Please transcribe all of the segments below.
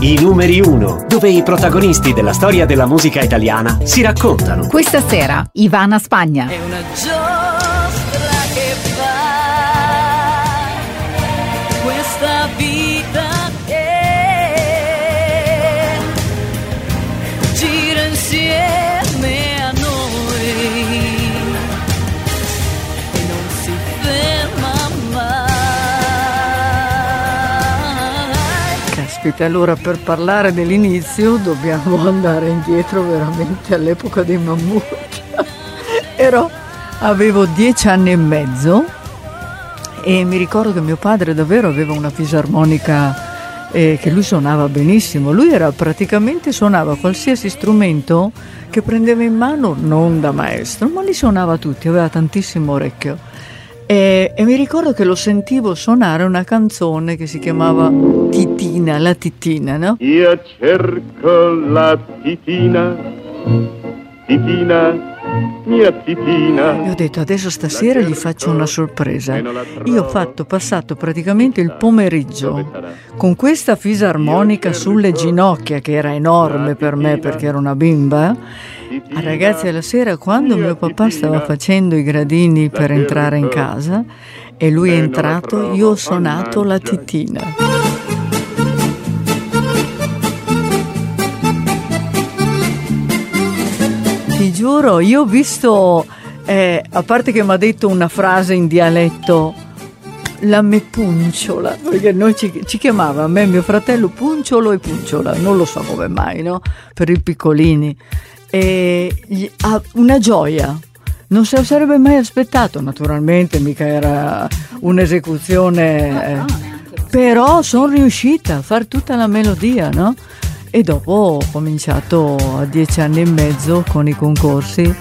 I numeri 1, dove i protagonisti della storia della musica italiana si raccontano. Questa sera, Ivana Spagna. È una giostra Caspita, allora per parlare dell'inizio dobbiamo andare indietro veramente all'epoca dei mammut. Ero, avevo dieci anni e mezzo e mi ricordo che mio padre davvero aveva una fisarmonica eh, che lui suonava benissimo. Lui era praticamente suonava qualsiasi strumento che prendeva in mano, non da maestro, ma li suonava tutti, aveva tantissimo orecchio. E, e mi ricordo che lo sentivo suonare una canzone che si chiamava Titina, la Titina, no? Io cerco la titina, titina, mia titina. E ho detto adesso stasera gli faccio una sorpresa. Io ho fatto, passato praticamente il pomeriggio con questa fisarmonica sulle ginocchia che era enorme per me perché ero una bimba. A ragazzi della sera quando mio papà stava facendo i gradini per entrare in casa e lui è entrato, io ho suonato la titina. Giuro, io ho visto, eh, a parte che mi ha detto una frase in dialetto, la me punciola, perché noi ci, ci chiamava a me e mio fratello punciolo e punciola, non lo so come mai, no? Per i piccolini. E gli- ha una gioia, non se lo sarebbe mai aspettato, naturalmente, mica era un'esecuzione, eh, però sono riuscita a fare tutta la melodia, no? E dopo ho cominciato a dieci anni e mezzo con i concorsi.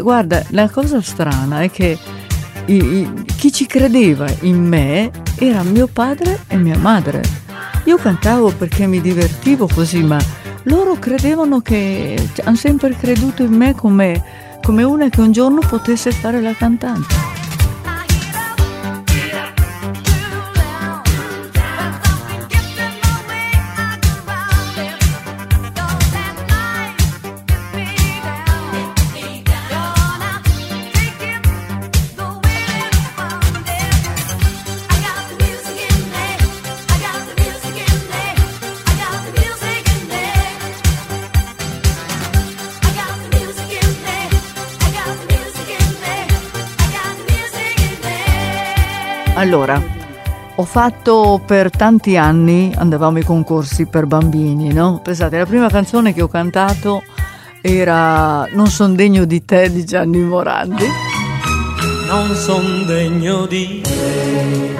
Guarda, la cosa strana è che i- i- chi ci credeva in me era mio padre e mia madre. Io cantavo perché mi divertivo così, ma loro credevano che hanno sempre creduto in me come, come una che un giorno potesse fare la cantante. Allora, ho fatto per tanti anni, andavamo ai concorsi per bambini, no? Pensate, la prima canzone che ho cantato era Non son degno di te di Gianni Morandi. non son degno di te,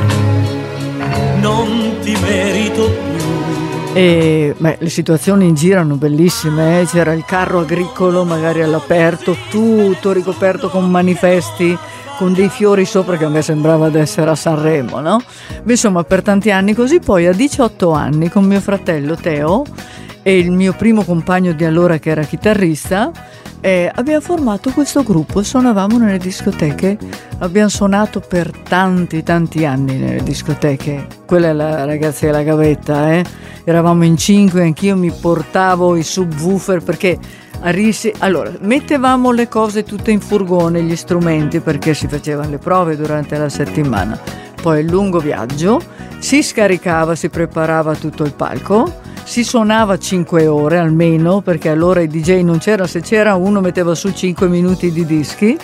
non ti merito più. E beh, le situazioni in giro erano bellissime, eh? c'era il carro agricolo magari all'aperto, tutto ricoperto con manifesti, con dei fiori sopra che a me sembrava di essere a Sanremo, no? Insomma, per tanti anni così, poi a 18 anni con mio fratello Teo e il mio primo compagno di allora che era chitarrista, eh, abbiamo formato questo gruppo, suonavamo nelle discoteche, abbiamo suonato per tanti tanti anni nelle discoteche, quella è la ragazza della gavetta, eh? eravamo in cinque, anch'io mi portavo i subwoofer perché a risi- allora, mettevamo le cose tutte in furgone, gli strumenti perché si facevano le prove durante la settimana, poi il lungo viaggio, si scaricava, si preparava tutto il palco, si suonava 5 ore almeno perché allora i DJ non c'era, se c'era uno metteva su 5 minuti di dischi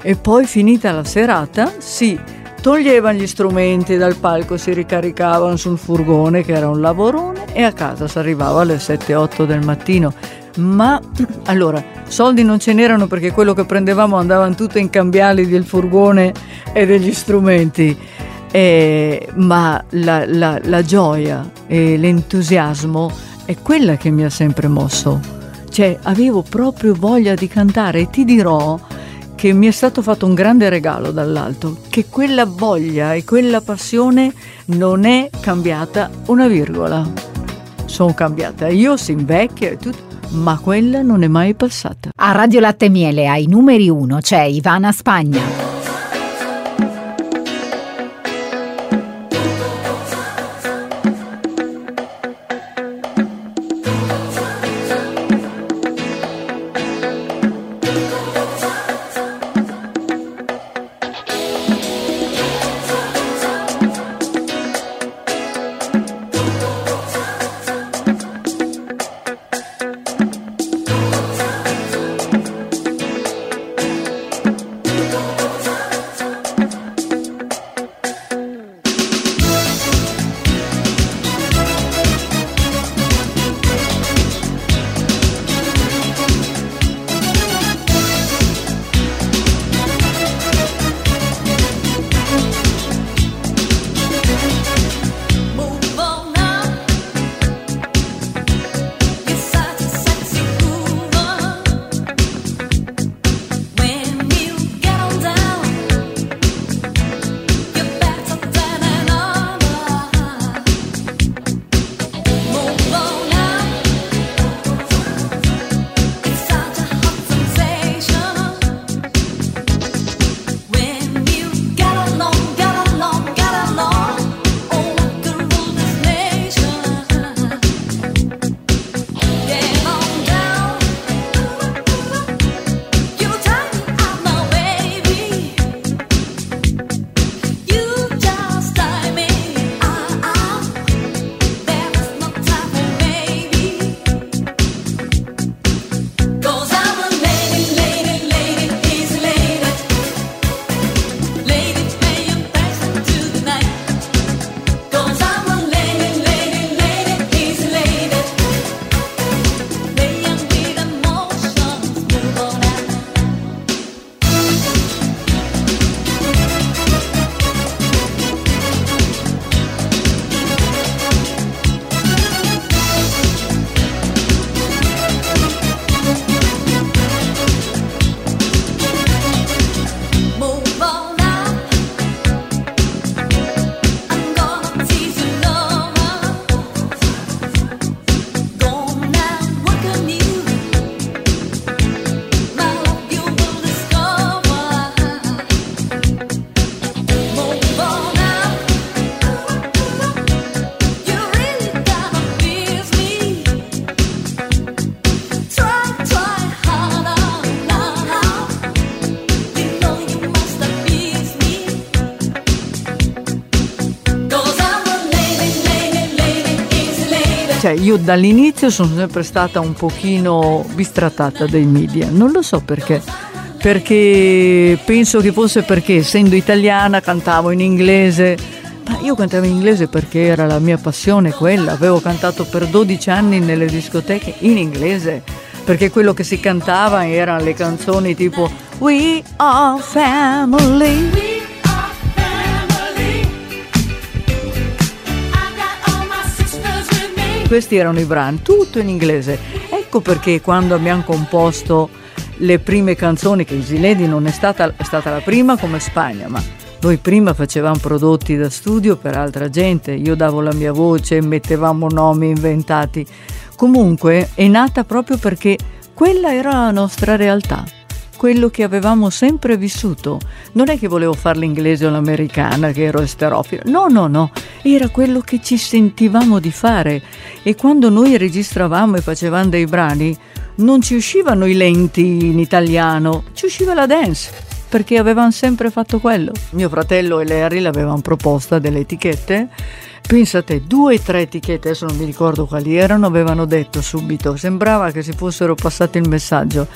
e poi finita la serata si toglievano gli strumenti dal palco, si ricaricavano sul furgone che era un lavorone e a casa si arrivava alle 7-8 del mattino. Ma allora, soldi non ce n'erano perché quello che prendevamo andavano tutto in cambiali del furgone e degli strumenti. Eh, ma la, la- la gioia e l'entusiasmo è quella che mi ha sempre mosso. Cioè, avevo proprio voglia di cantare e ti dirò che mi è stato fatto un grande regalo dall'alto, che quella voglia e quella passione non è cambiata una virgola. Sono cambiata io, si invecchia e tutto, ma quella non è mai passata. A Radio Latte Miele ai numeri 1 c'è Ivana Spagna. Io dall'inizio sono sempre stata un pochino bistrattata dai media, non lo so perché. Perché penso che fosse perché essendo italiana cantavo in inglese, ma io cantavo in inglese perché era la mia passione quella, avevo cantato per 12 anni nelle discoteche in inglese, perché quello che si cantava erano le canzoni tipo We are family. Questi erano i brani, tutto in inglese. Ecco perché quando abbiamo composto le prime canzoni, che Easy Lady non è stata, è stata la prima come Spagna, ma noi prima facevamo prodotti da studio per altra gente, io davo la mia voce, mettevamo nomi inventati. Comunque è nata proprio perché quella era la nostra realtà, quello che avevamo sempre vissuto. Non è che volevo fare l'inglese o l'americana, che ero esterofilo, no, no, no, era quello che ci sentivamo di fare. E quando noi registravamo e facevamo dei brani, non ci uscivano i lenti in italiano, ci usciva la dance, perché avevano sempre fatto quello. Mio fratello e Larry l'avevano proposta delle etichette. Pensate, due o tre etichette, adesso non mi ricordo quali erano, avevano detto subito, sembrava che si fossero passati il messaggio.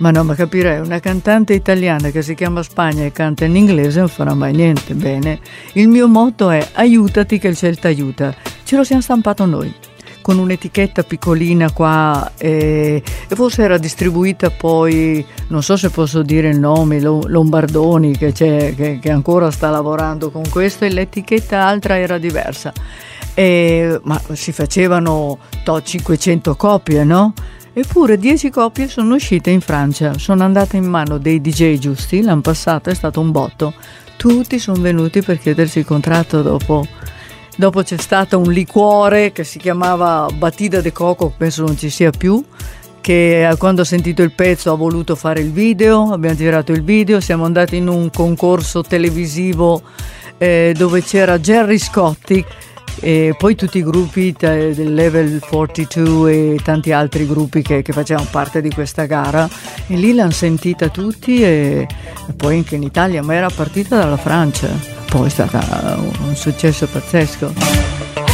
Ma no, ma capirei, una cantante italiana che si chiama Spagna e canta in inglese non farà mai niente. Bene, il mio motto è aiutati che il ciel t'aiuta. Ce lo siamo stampato noi con un'etichetta piccolina qua eh, e forse era distribuita poi, non so se posso dire il nome, Lo- Lombardoni che, che, che ancora sta lavorando con questo e l'etichetta altra era diversa. E, ma si facevano to, 500 copie, no? Eppure 10 copie sono uscite in Francia, sono andate in mano dei DJ giusti, l'anno passato è stato un botto. Tutti sono venuti per chiedersi il contratto dopo Dopo c'è stato un liquore che si chiamava Batida de Coco, penso non ci sia più, che eh, quando ha sentito il pezzo ha voluto fare il video, abbiamo girato il video, siamo andati in un concorso televisivo eh, dove c'era Jerry Scotti e poi tutti i gruppi del Level 42 e tanti altri gruppi che, che facevano parte di questa gara e lì l'hanno sentita tutti e, e poi anche in Italia, ma era partita dalla Francia poi è stato un successo pazzesco.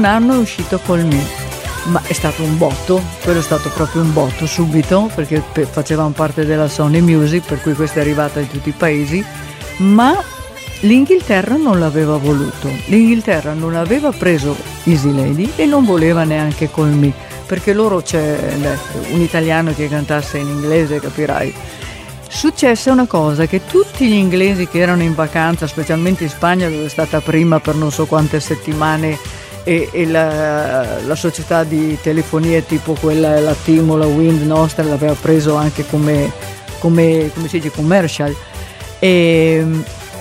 Un anno è uscito Call Me. Ma è stato un botto, quello è stato proprio un botto subito, perché pe- facevamo parte della Sony Music, per cui questa è arrivata in tutti i paesi, ma l'Inghilterra non l'aveva voluto. L'Inghilterra non aveva preso Easy Lady e non voleva neanche Call Me, perché loro c'è un italiano che cantasse in inglese, capirai. successe una cosa che tutti gli inglesi che erano in vacanza, specialmente in Spagna dove è stata prima per non so quante settimane e, e la, la società di telefonia tipo quella, la Timo, la Wind nostra l'aveva preso anche come, come, come si dice, commercial. E,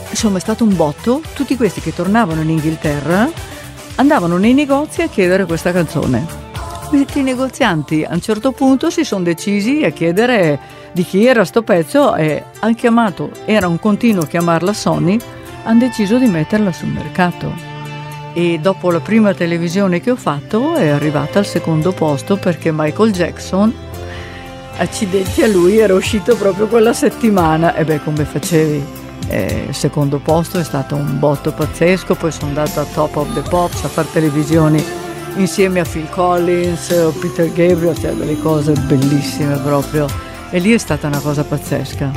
insomma è stato un botto, tutti questi che tornavano in Inghilterra andavano nei negozi a chiedere questa canzone. Questi negozianti a un certo punto si sono decisi a chiedere di chi era sto pezzo e hanno chiamato, era un continuo chiamarla Sony, hanno deciso di metterla sul mercato. E dopo la prima televisione che ho fatto è arrivata al secondo posto perché Michael Jackson, accidenti a lui, era uscito proprio quella settimana. E beh, come facevi? Eh, il secondo posto è stato un botto pazzesco, poi sono andata a Top of the Pops a fare televisioni insieme a Phil Collins o Peter Gabriel, cioè delle cose bellissime proprio. E lì è stata una cosa pazzesca.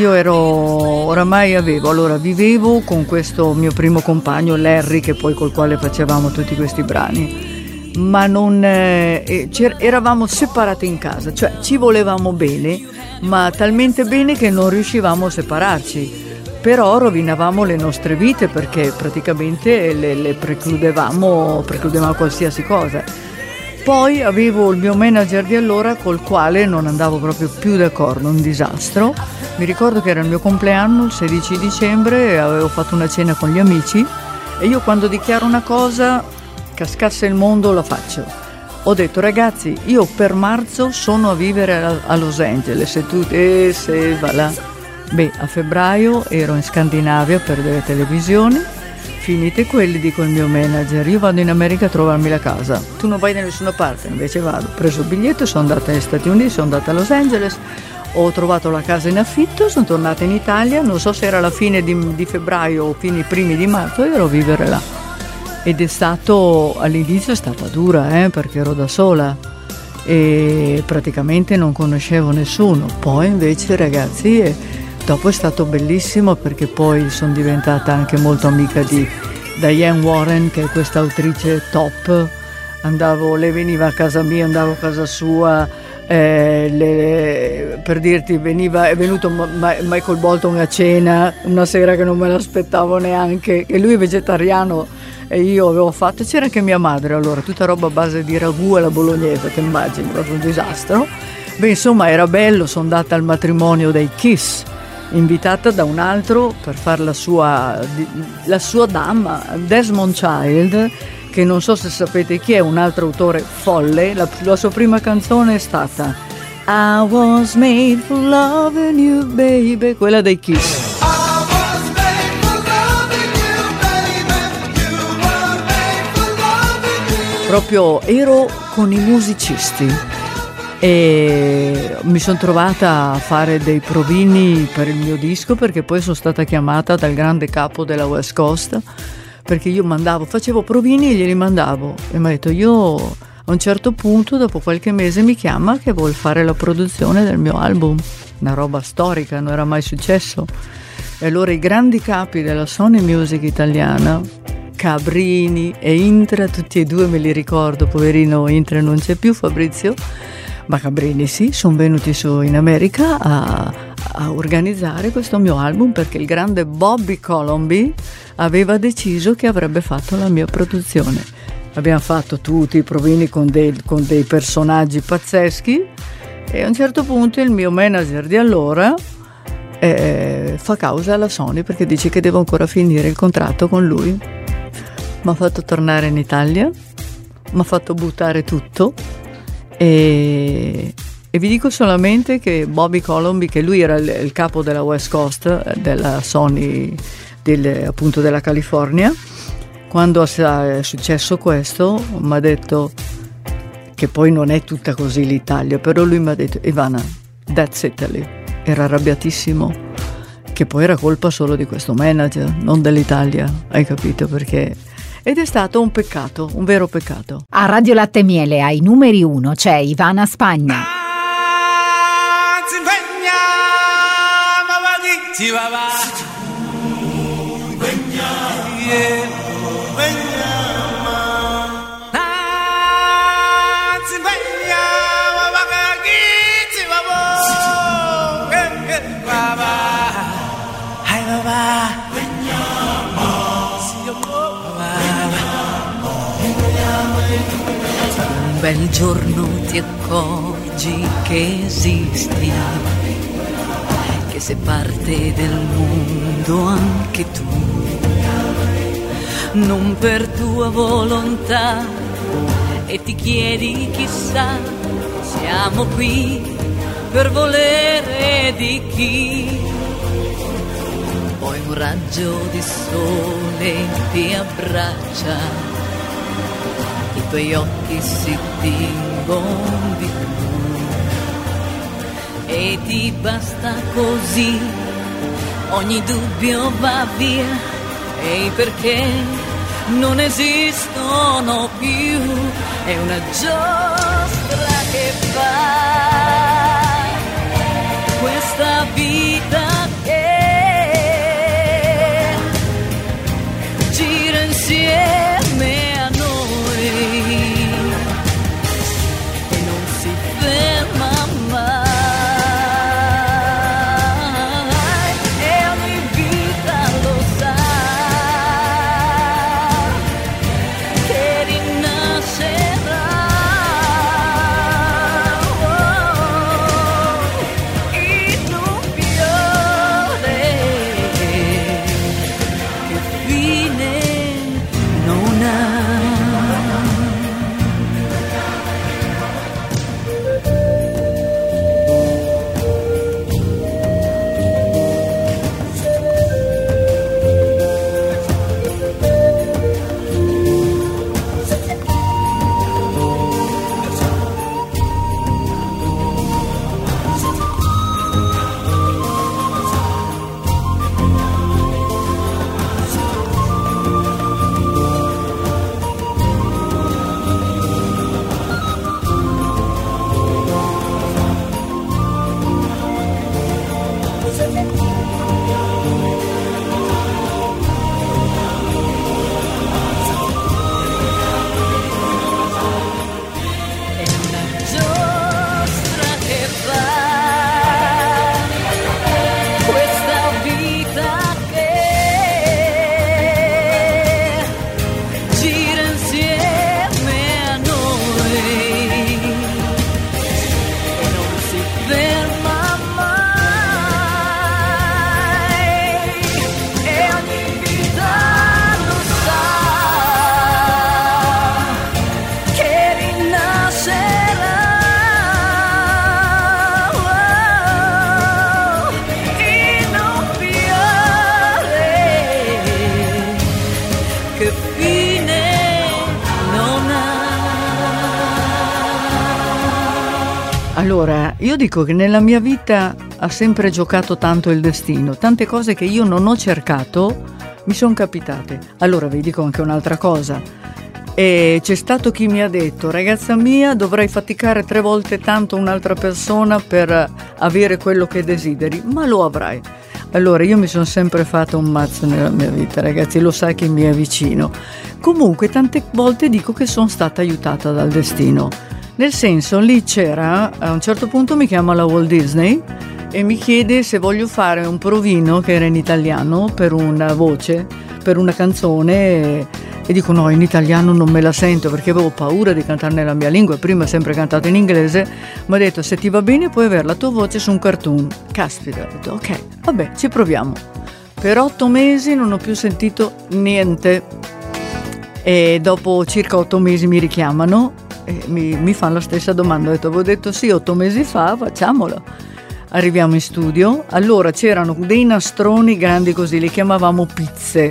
Io ero, oramai avevo, allora vivevo con questo mio primo compagno Larry che poi col quale facevamo tutti questi brani, ma non, eh, eravamo separati in casa, cioè ci volevamo bene, ma talmente bene che non riuscivamo a separarci. Però rovinavamo le nostre vite perché praticamente le, le precludevamo, precludevamo qualsiasi cosa. Poi avevo il mio manager di allora col quale non andavo proprio più d'accordo, un disastro. Mi ricordo che era il mio compleanno, il 16 dicembre, e avevo fatto una cena con gli amici e io quando dichiaro una cosa, cascasse il mondo, la faccio. Ho detto ragazzi, io per marzo sono a vivere a, Los Angeles e tu, e se va là. Beh, a febbraio ero in Scandinavia per delle televisioni, finite quelli dico al mio manager, io vado in America a trovarmi la casa, tu non vai da nessuna parte, invece vado, ho preso il biglietto, sono andata negli Stati Uniti, sono andata a Los Angeles, ho trovato la casa in affitto, sono tornata in Italia, non so se era la fine di, di febbraio o fine primi di marzo, ero a vivere là. Ed è stato, all'inizio è stata dura, eh, perché ero da sola. E praticamente non conoscevo nessuno. Poi invece ragazzi, eh, dopo è stato bellissimo perché poi sono diventata anche molto amica di Diane Warren, che è questa autrice top. Andavo, lei veniva a casa mia, andavo a casa sua, eh, le- per dirti, veniva, è venuto Ma- Michael Bolton a cena una sera che non me l'aspettavo neanche, e lui è vegetariano e io avevo fatto, c'era anche mia madre allora, tutta roba a base di ragù e la bolognese, ti immagini, proprio un disastro. Beh, insomma, era bello, sono andata al matrimonio dei Kiss, invitata da un altro per fare la sua, la sua dama, Desmond Child, che non so se sapete chi è, un altro autore folle, la, la sua prima canzone è stata I was made for loving you, baby, quella dei Kiss. Proprio ero con i musicisti e mi sono trovata a fare dei provini per il mio disco perché poi sono stata chiamata dal grande capo della West Coast perché io mandavo, facevo provini e glieli mandavo e mi ha detto io a un certo punto dopo qualche mese mi chiama che vuol fare la produzione del mio album, una roba storica, non era mai successo. E allora i grandi capi della Sony Music italiana, Cabrini e Intra, tutti e due me li ricordo, poverino Intra non c'è più, Fabrizio, ma Cabrini sì, sono venuti su in America a, a organizzare questo mio album perché il grande Bobby Colomby aveva deciso che avrebbe fatto la mia produzione. Abbiamo fatto tutti i provini con dei, con dei personaggi pazzeschi e a un certo punto il mio manager di allora eh, fa causa alla Sony perché dice che devo ancora finire il contratto con lui. Mi ha fatto tornare in Italia, mi ha fatto buttare tutto e, e vi dico solamente che Bobby Colomby, che lui era il, il capo della West Coast, eh, della Sony del- appunto della California, quando è successo questo mi ha detto che poi non è tutta così l'Italia, però lui mi ha detto Ivana, that's Italy. Era arrabbiatissimo, che poi era colpa solo di questo manager, non dell'Italia, hai capito perché? Ed è stato un peccato, un vero peccato. A Radio Latte Miele ai numeri 1 c'è Ivana Spagna. Un bel giorno ti accorgi che esisti, che sei parte del mondo anche tu, non per tua volontà e ti chiedi chissà, siamo qui per volere di chi. Poi un raggio di sole ti abbraccia tuoi occhi si tingono di blu e ti basta così, ogni dubbio va via. E perché non esistono più, è una giostra che fa io dico che nella mia vita ha sempre giocato tanto il destino, tante cose che io non ho cercato mi sono capitate. Allora vi dico anche un'altra cosa. E c'è stato chi mi ha detto, ragazza mia, dovrai faticare tre volte tanto un'altra persona per avere quello che desideri, ma lo avrai. Allora, io mi sono sempre fatta un mazzo nella mia vita, ragazzi, lo sa chi mi è vicino. Comunque, tante volte dico che sono stata aiutata dal destino. Nel senso, lì c'era, a un certo punto mi chiama la Walt Disney e mi chiede se voglio fare un provino che era in italiano per una voce, per una canzone e, dico no, in italiano non me la sento perché avevo paura di cantare nella mia lingua, prima sempre cantato in inglese, mi ha detto se ti va bene puoi avere la tua voce su un cartoon. Caspita, ho detto ok, vabbè, ci proviamo. Per otto mesi non ho più sentito niente e dopo circa otto mesi mi richiamano mi, mi fanno la stessa domanda. Ho detto, avevo detto sì, otto mesi fa, facciamolo. Arriviamo in studio, allora c'erano dei nastroni grandi così, li chiamavamo pizze,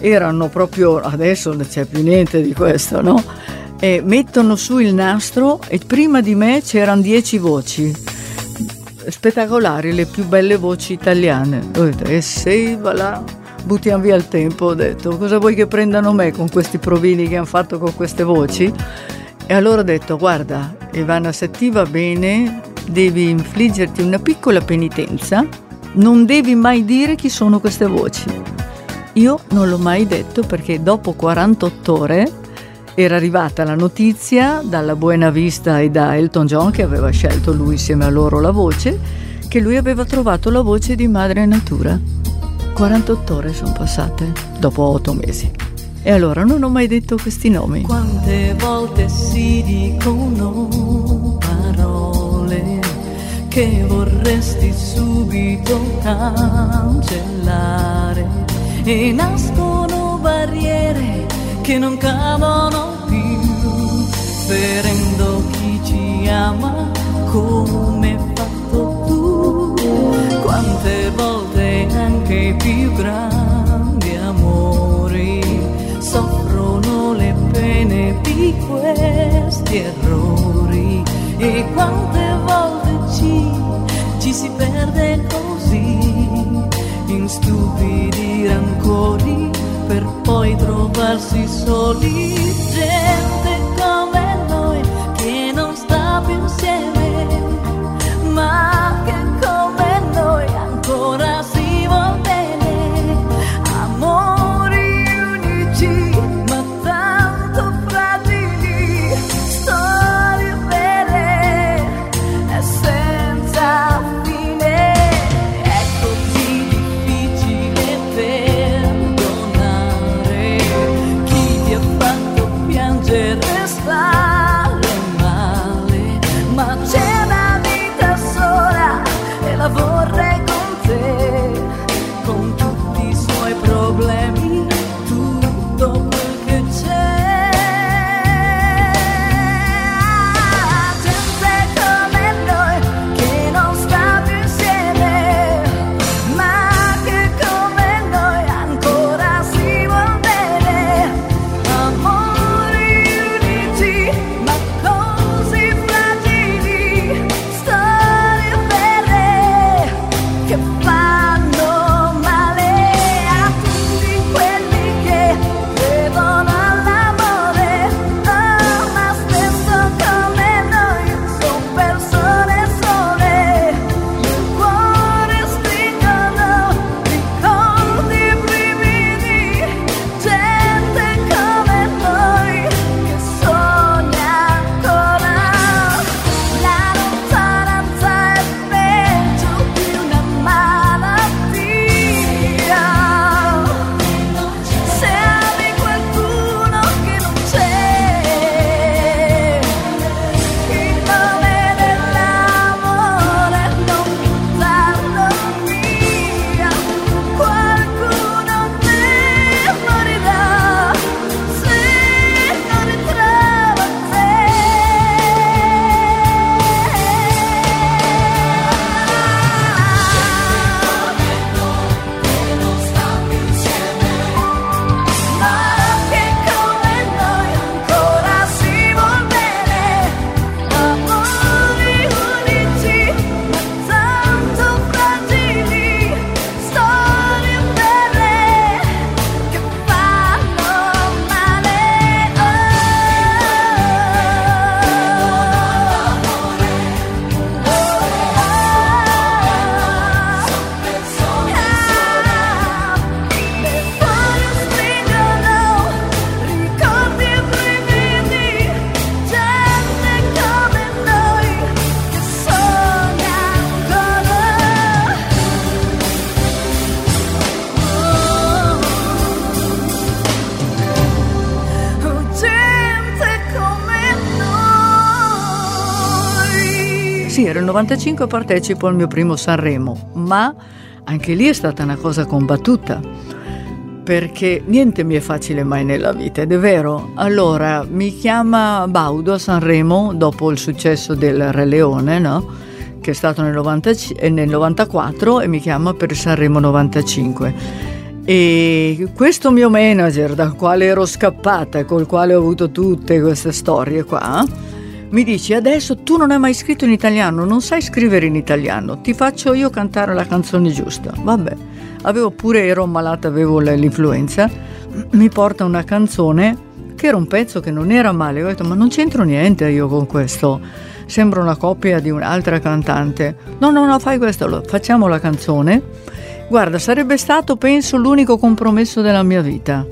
erano proprio, adesso non c'è più niente di questo, no? E mettono su il nastro e prima di me c'erano dieci voci, spettacolari, le più belle voci italiane. Ho detto, e se va là, buttiamo via il tempo, ho detto, cosa vuoi che prendano me con questi provini che hanno fatto con queste voci? E allora ho detto, guarda, Ivana, se ti va bene, devi infliggerti una piccola penitenza, non devi mai dire chi sono queste voci. Io non l'ho mai detto perché dopo 48 ore era arrivata la notizia dalla Buena Vista e da Elton John, che aveva scelto lui insieme a loro la voce, che lui aveva trovato la voce di Madre Natura. 48 ore sono passate dopo 8 mesi. E allora non ho mai detto questi nomi. Quante volte si dicono parole che vorresti subito cancellare e nascono barriere che non cadono più, ferendo chi ci ama come fatto tu. Quante volte anche i più grandi amori di questi errori. E quante volte ci, ci si perde così in stupidi rancori per poi trovarsi soli. Gente come noi che non sta più insieme Sì, era il 95 partecipo al mio primo Sanremo, ma anche lì è stata una cosa combattuta perché niente mi è facile mai nella vita, ed è vero. Allora, mi chiama Baudo a Sanremo dopo il successo del Re Leone, no? che è stato nel, 90 eh, nel 94 e mi chiama per Sanremo 95. E questo mio manager dal quale ero scappata e col quale ho avuto tutte queste storie qua, mi dice adesso tu non hai mai scritto in italiano, non sai scrivere in italiano, ti faccio io cantare la canzone giusta. Vabbè, avevo pure, ero malata, avevo l'influenza, mi porta una canzone che era un pezzo che non era male, ho detto ma non c'entro niente io con questo, sembra una copia di un'altra cantante. No, no, no, fai questo, facciamo la canzone. Guarda, sarebbe stato, penso, l'unico compromesso della mia vita.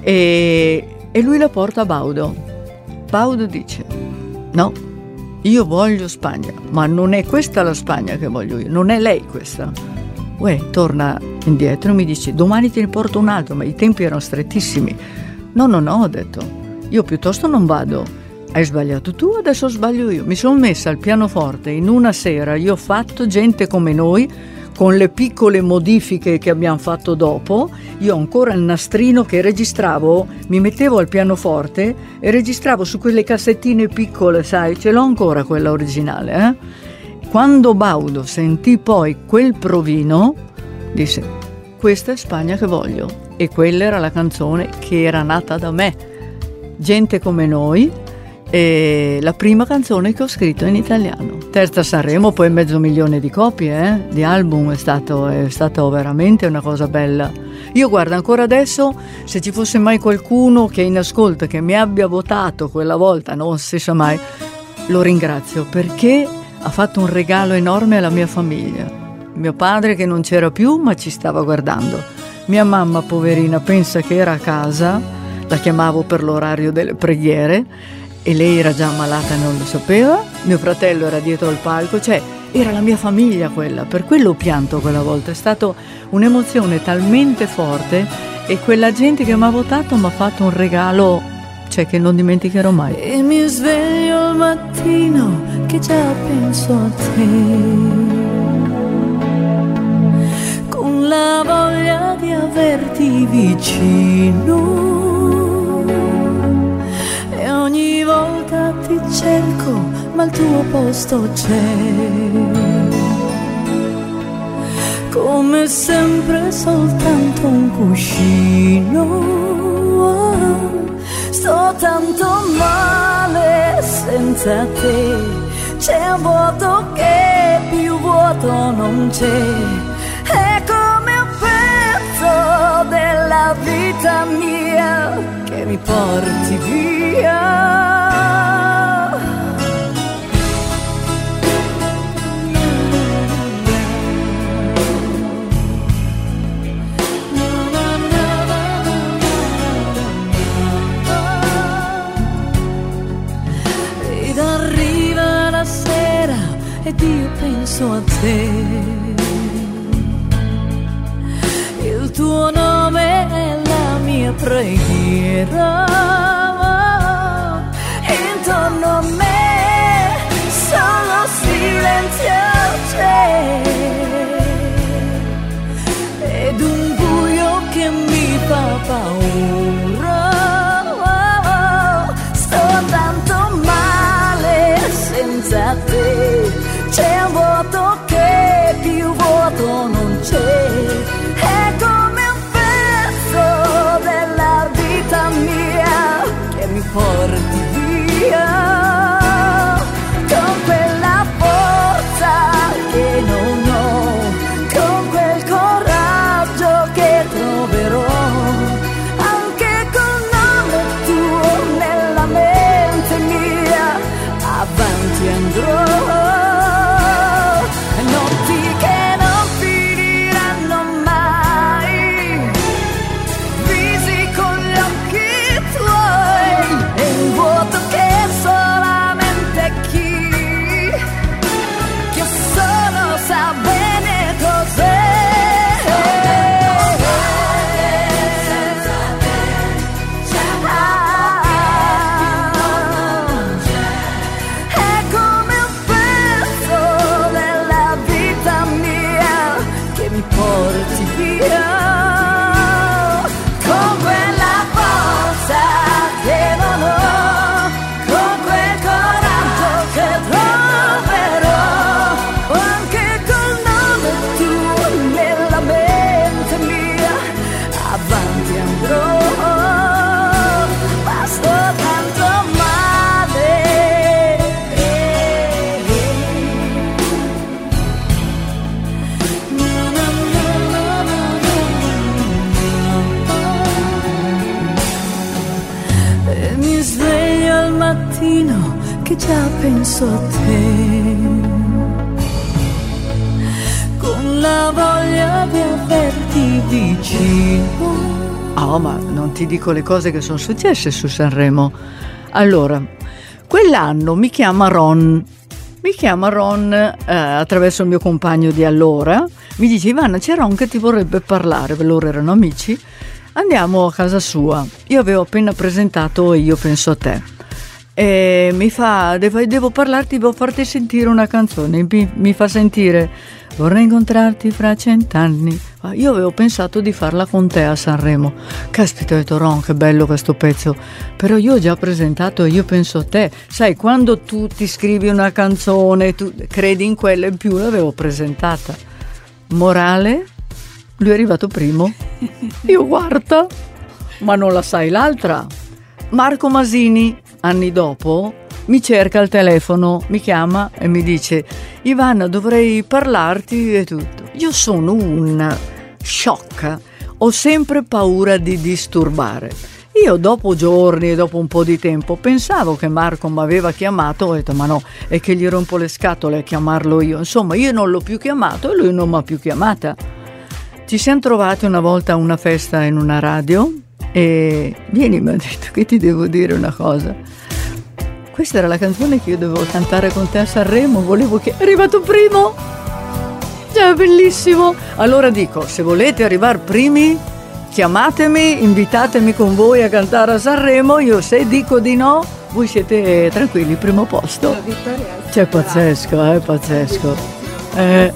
E, e lui la porta a Baudo. Baudo dice, no, io voglio Spagna, ma non è questa la Spagna che voglio io, non è lei questa. Uè, torna indietro e mi dice, domani te ne porto un altro, ma i tempi erano strettissimi. No, no, no, ho detto, io piuttosto non vado. Hai sbagliato tu, adesso sbaglio io. Mi sono messa al pianoforte in una sera, io ho fatto gente come noi, con le piccole modifiche che abbiamo fatto dopo, io ancora il nastrino che registravo, mi mettevo al pianoforte e registravo su quelle cassettine piccole, sai, ce l'ho ancora quella originale. Eh? Quando Baudo sentì poi quel provino, disse, questa è Spagna che voglio. E quella era la canzone che era nata da me. Gente come noi, e la prima canzone che ho scritto in italiano. Terza Sanremo, poi mezzo milione di copie eh, di album, è stato, è stato veramente una cosa bella. Io guardo ancora adesso, se ci fosse mai qualcuno che è in ascolto, che mi abbia votato quella volta, non si sa mai, lo ringrazio perché ha fatto un regalo enorme alla mia famiglia. Mio padre che non c'era più ma ci stava guardando. Mia mamma, poverina, pensa che era a casa, la chiamavo per l'orario delle preghiere e lei era già ammalata e non lo sapeva, mio fratello era dietro al palco, cioè era la mia famiglia quella, per quello ho pianto quella volta, è stata un'emozione talmente forte e quella gente che mi ha votato mi ha fatto un regalo cioè, che non dimenticherò mai. E mi sveglio al mattino che già penso a te. Con la voglia di averti vicino. Ti cerco, ma il tuo posto c'è. Come sempre soltanto un cuscino. Sto tanto male senza te. C'è un vuoto che più vuoto non c'è. È come un pezzo della vita mia che mi porti via. Ed io penso a te. Il tuo nome è la mia preghiera. Intorno a me solo silenzio c'è. Ed un buio che mi fa paura. Sto tanto male senza te. C'è un vuoto che più vuoto non c'è. È come un pezzo della vita mia che mi porti dico le cose che sono successe su Sanremo. Allora, quell'anno mi chiama Ron. Mi chiama Ron eh, attraverso il mio compagno di allora. Mi dice Ivana, c'è Ron che ti vorrebbe parlare. Loro erano amici. Andiamo a casa sua. Io avevo appena presentato Io penso a te. E mi fa, devo, devo parlarti, devo farti sentire una canzone. Mi, mi fa sentire Vorrei incontrarti fra cent'anni. Ma Io avevo pensato di farla con te a Sanremo. Caspita, ho detto Ron, che bello questo pezzo. Però io ho già presentato Io penso a te. Sai, quando tu ti scrivi una canzone, tu credi in quella in più, l'avevo presentata. Morale, lui è arrivato primo. Io guarda, ma non la sai l'altra. Marco Masini, anni dopo, mi cerca al telefono, mi chiama e mi dice Ivana dovrei parlarti e tutto. Io sono una sciocca, ho sempre paura di disturbare. Io dopo giorni e dopo un po' di tempo pensavo che Marco mi aveva chiamato, ho detto ma no, è che gli rompo le scatole a chiamarlo io. Insomma, io non l'ho più chiamato e lui non mi ha più chiamata. Ci siamo trovati una volta a una festa in una radio e vieni, mi ha detto che ti devo dire una cosa. Questa era la canzone che io dovevo cantare con te a Sanremo, volevo che... È arrivato primo! Già, bellissimo! Allora dico, se volete arrivare primi, chiamatemi, invitatemi con voi a cantare a Sanremo, io se dico di no, voi siete tranquilli, primo posto. Cioè, pazzesco, è pazzesco. Eh,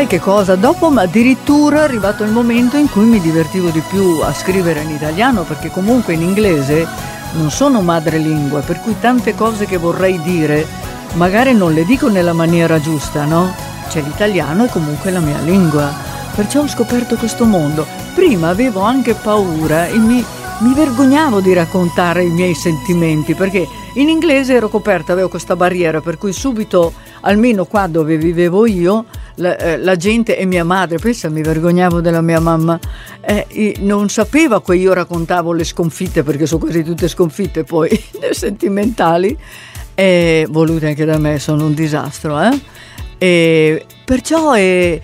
sai che cosa? Dopo ma addirittura è arrivato il momento in cui mi divertivo di più a scrivere in italiano perché comunque in inglese non sono madrelingua, per cui tante cose che vorrei dire magari non le dico nella maniera giusta, no? Cioè l'italiano è comunque la mia lingua, perciò ho scoperto questo mondo. Prima avevo anche paura e mi, mi vergognavo di raccontare i miei sentimenti perché in inglese ero coperta, avevo questa barriera per cui subito, almeno qua dove vivevo io, la, eh, la gente e mia madre, pensa mi vergognavo della mia mamma, eh, non sapeva che io raccontavo le sconfitte perché sono quasi tutte sconfitte poi sentimentali e volute anche da me, sono un disastro. Eh? E perciò eh,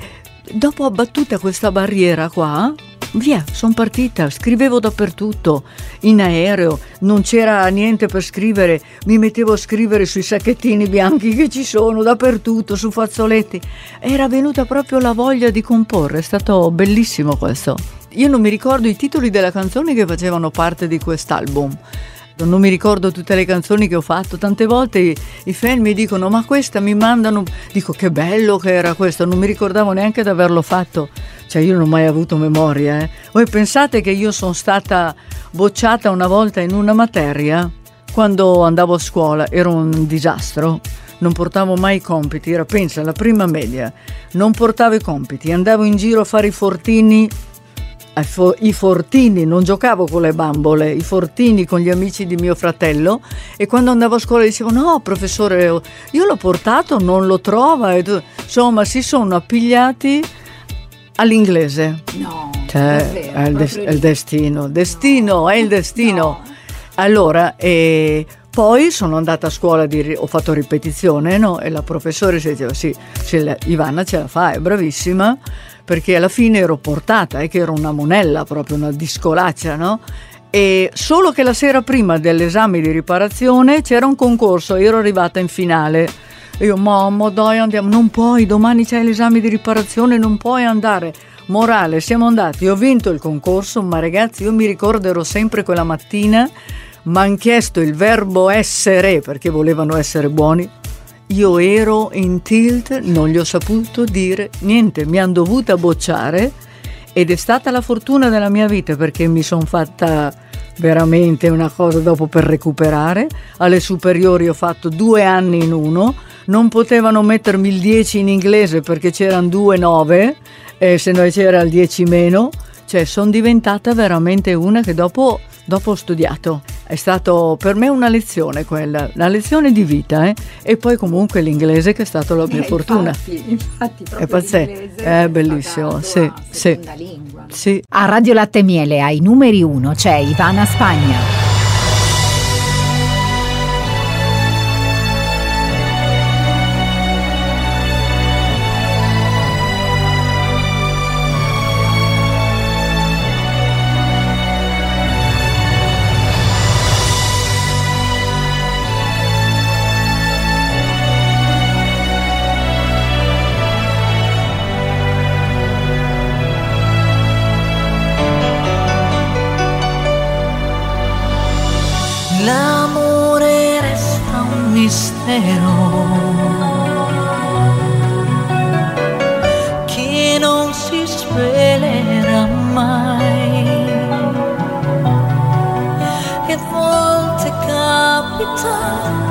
dopo abbattuta questa barriera qua, via, sono partita, scrivevo dappertutto, in aereo, non c'era niente per scrivere, mi mettevo a scrivere sui sacchettini bianchi che ci sono dappertutto, su fazzoletti. Era venuta proprio la voglia di comporre, è stato bellissimo questo. Io non mi ricordo i titoli delle canzoni che facevano parte di quest'album. Non mi ricordo tutte le canzoni che ho fatto, tante volte i, i fan mi dicono ma questa mi mandano, dico che bello che era questo, non mi ricordavo neanche di averlo fatto, cioè io non ho mai avuto memoria. Eh. Voi pensate che io sono stata bocciata una volta in una materia quando andavo a scuola, era un disastro, non portavo mai i compiti, era pensa la prima media, non portavo i compiti, andavo in giro a fare i fortini fo- i fortini, non giocavo con le bambole, i fortini con gli amici di mio fratello e quando andavo a scuola dicevo no professore io l'ho portato, non lo trova, e insomma si sono appigliati all'inglese. No, Cioè, davvero, è, il des- è il destino, destino, è il destino. No. Allora, e poi sono andata a scuola, di, ho fatto ripetizione, no? E la professoressa diceva, sì, ce la- Ivana ce la fa, è bravissima, perché alla fine ero portata, è che ero una monella, proprio una discolaccia, no? E solo che la sera prima dell'esame di riparazione c'era un concorso, ero arrivata in finale. Io, mamma, dai, andiamo, non puoi, domani c'è l'esame di riparazione, non puoi andare. Morale, siamo andati, ho vinto il concorso, ma ragazzi, io mi ricorderò sempre quella mattina, mi hanno chiesto il verbo essere perché volevano essere buoni. Io ero in tilt, non gli ho saputo dire niente, mi hanno dovuta bocciare ed è stata la fortuna della mia vita perché mi sono fatta veramente una cosa dopo per recuperare. Alle superiori ho fatto due anni in uno, non potevano mettermi il 10 in inglese perché c'erano due 9 e se no c'era il 10 meno, cioè sono diventata veramente una che dopo, dopo ho studiato. È stato per me una lezione quella, una lezione di vita eh? e poi comunque l'inglese che è stata la mia Eh, fortuna. Infatti, infatti proprio È pazzesco, l'inglese è bellissimo, stata sì, sì. seconda lingua. Sì, A Radio Latte Miele ai numeri 1 c'è Ivana Spagna. Mistero che non si svelerà mai. E a volte capita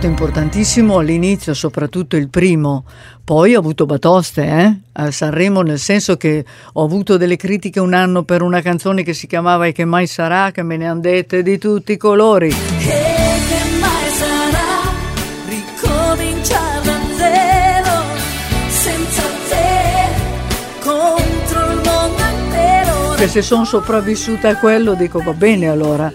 stato importantissimo all'inizio, soprattutto il primo. Poi ho avuto batoste eh? a Sanremo, nel senso che ho avuto delle critiche un anno per una canzone che si chiamava E che mai sarà, che me ne han dette di tutti i colori. E che mai sarà ricominciare da zero senza te contro il mondo intero. Che se sono sopravvissuta a quello dico va bene allora.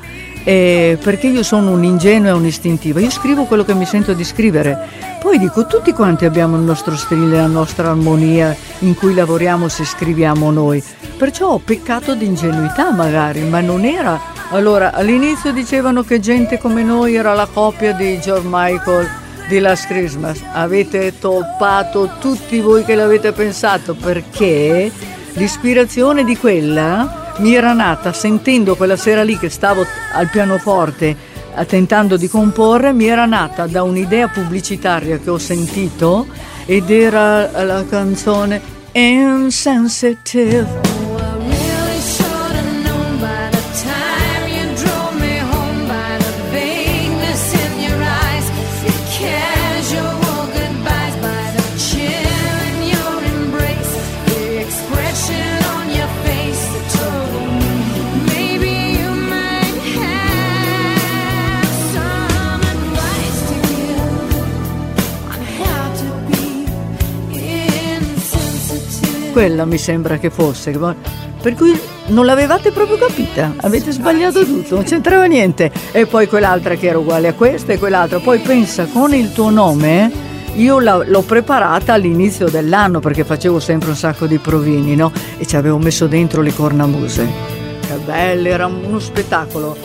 Eh, perché io sono un'ingenua e un'istintiva, io scrivo quello che mi sento di scrivere. Poi dico, tutti quanti abbiamo il nostro stile, la nostra armonia in cui lavoriamo se scriviamo noi. Perciò ho peccato di ingenuità magari, ma non era. Allora, all'inizio dicevano che gente come noi era la coppia di George Michael di Last Christmas. Avete toppato tutti voi che l'avete pensato perché l'ispirazione di quella mi era nata sentendo quella sera lì che stavo al pianoforte tentando di comporre, mi era nata da un'idea pubblicitaria che ho sentito ed era la canzone Insensitive. Quella mi sembra che fosse. Per cui non l'avevate proprio capita, avete sbagliato tutto, non c'entrava niente. E poi quell'altra che era uguale a questa e quell'altra. Poi pensa, con il tuo nome, io l'ho preparata all'inizio dell'anno perché facevo sempre un sacco di provini, no? E ci avevo messo dentro le cornamuse. Che belle, era uno spettacolo.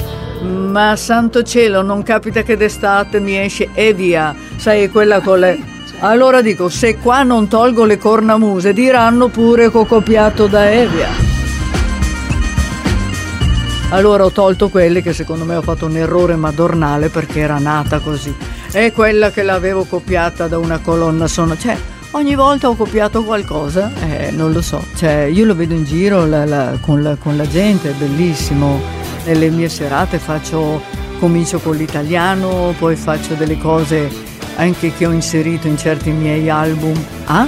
Ma santo cielo, non capita che d'estate mi esce e via. Sai, quella con le... Allora dico, se qua non tolgo le cornamuse, diranno pure che ho copiato da Evia. Allora ho tolto quelle che secondo me ho fatto un errore madornale perché era nata così. È quella che l'avevo copiata da una colonna sonora. Cioè, ogni volta ho copiato qualcosa, eh, non lo so. Cioè, io lo vedo in giro la- la- con, la, con la gente, è bellissimo. Nelle mie serate faccio, comincio con l'italiano, poi faccio delle cose anche che ho inserito in certi miei album. Ah,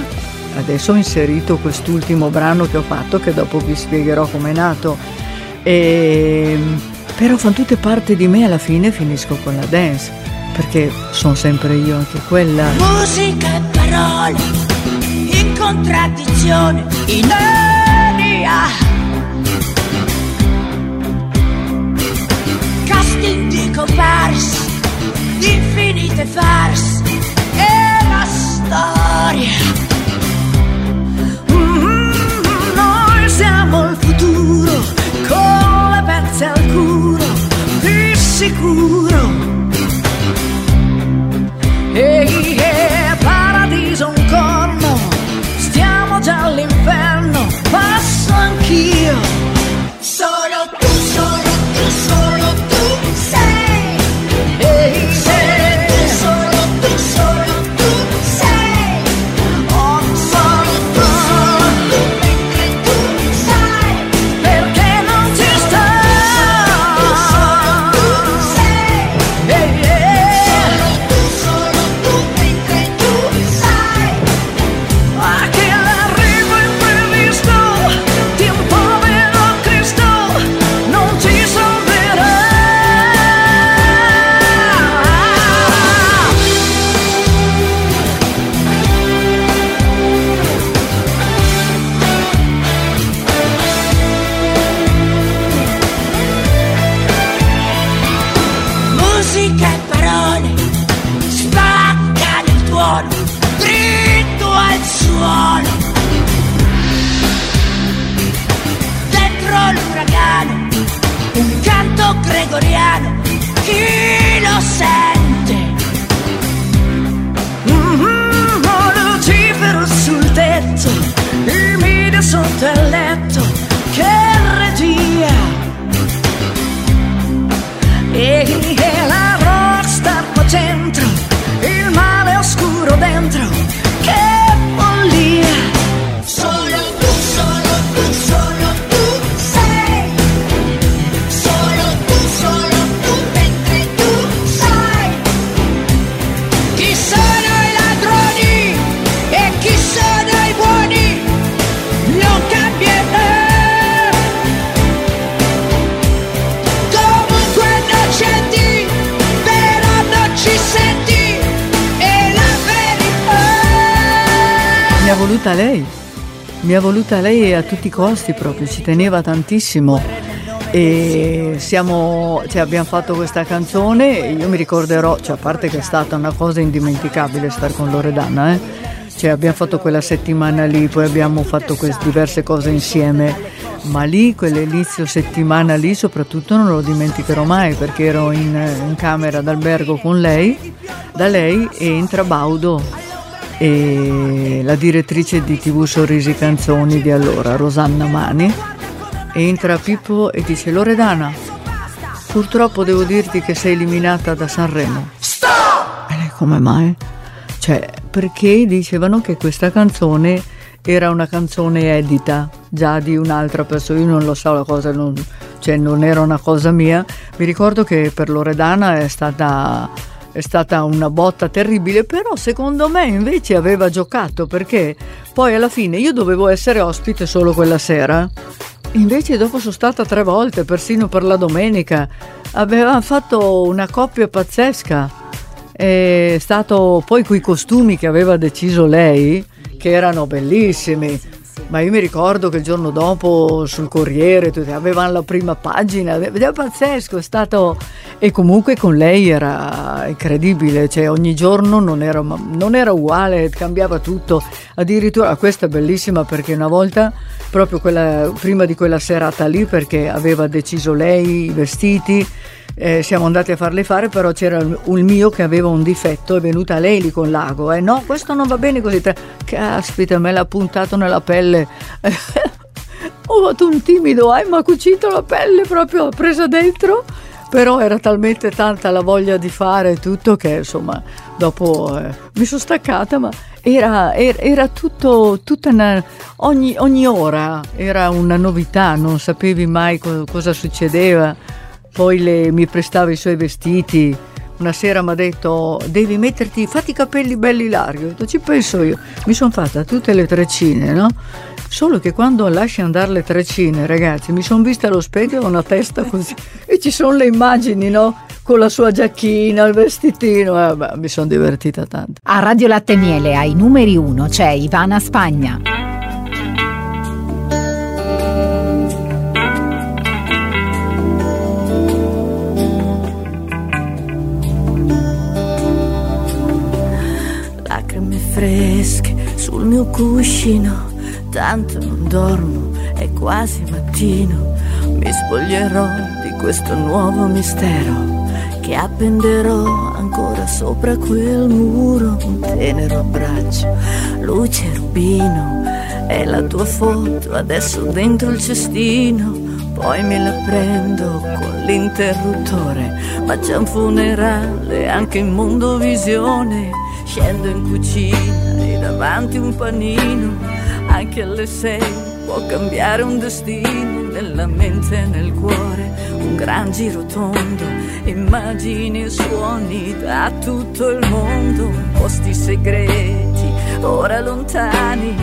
adesso ho inserito quest'ultimo brano che ho fatto che dopo vi spiegherò com'è nato. E, però fanno tutte parte di me alla fine finisco con la dance perché sono sempre io anche quella Musica e parole in contraddizione, in aria. Casting di comparse, di infinite farse la storia. Mm, Noi siamo il futuro, con le pezze al culo, di sicuro. Ehi, eh, paradiso voluta lei. Mi ha voluta lei a tutti i costi proprio, ci teneva tantissimo. E siamo, cioè abbiamo fatto questa canzone e io mi ricorderò, cioè a parte che è stata una cosa indimenticabile stare con Loredana, eh? Cioè abbiamo fatto quella settimana lì, poi abbiamo fatto queste diverse cose insieme, ma lì, quell'inizio settimana lì soprattutto non lo dimenticherò mai perché ero in, in camera d'albergo con lei, da lei e entra Baudo e la direttrice di TV Sorrisi Canzoni di allora, Rosanna Mani, entra Pippo e dice Loredana, purtroppo devo dirti che sei eliminata da Sanremo. E lei come mai? Cioè, perché dicevano che questa canzone era una canzone edita già di un'altra persona, io non lo so, la cosa non, cioè non era una cosa mia. Mi ricordo che per Loredana è stata, è stata una botta terribile, però secondo me invece aveva giocato perché poi alla fine io dovevo essere ospite solo quella sera. Invece dopo sono stata tre volte, persino per la domenica. Avevamo fatto una coppia pazzesca. È stato poi quei costumi che aveva deciso lei, che erano bellissimi. Ma io mi ricordo che il giorno dopo sul Corriere tutti avevano la prima pagina, è pazzesco, è stato... E comunque con lei era incredibile, cioè ogni giorno non era, non era uguale, cambiava tutto. Addirittura questa è bellissima perché una volta, proprio quella, prima di quella serata lì, perché aveva deciso lei i vestiti, eh, siamo andati a farle fare, però c'era il mio che aveva un difetto, è venuta lei lì con l'ago, eh. No, questo non va bene così, caspita, me l'ha puntato nella pelle. Ho fatto un timido, hai ma cucito la pelle proprio presa dentro, però era talmente tanta la voglia di fare tutto che insomma dopo eh, mi sono staccata, ma era, era- era tutto, una, ogni, ogni ora era una novità, non sapevi mai co- cosa succedeva poi le- mi prestava i suoi vestiti. Una sera mi ha detto devi metterti, fatti i capelli belli larghi. Ho detto ci penso io. Mi sono fatta tutte le treccine, no? Solo che quando lasci andare le treccine, ragazzi, mi sono vista allo specchio con una testa così e ci sono le immagini, no? Con la sua giacchina, il vestitino, eh, beh, mi sono divertita tanto. A Radio Latte Miele ai numeri 1 c'è Ivana Spagna. Fresche sul mio cuscino, tanto non dormo, è quasi mattino, mi spoglierò di questo nuovo mistero che appenderò ancora sopra quel muro, un tenero abbraccio, luce rubino, è la tua foto adesso dentro il cestino. Poi me la prendo con l'interruttore, ma c'è un funerale anche in mondovisione. Scendo in cucina e davanti un panino, anche alle sei può cambiare un destino nella mente e nel cuore, un gran giro tondo, immagini e suoni da tutto il mondo, posti segreti, ora lontani,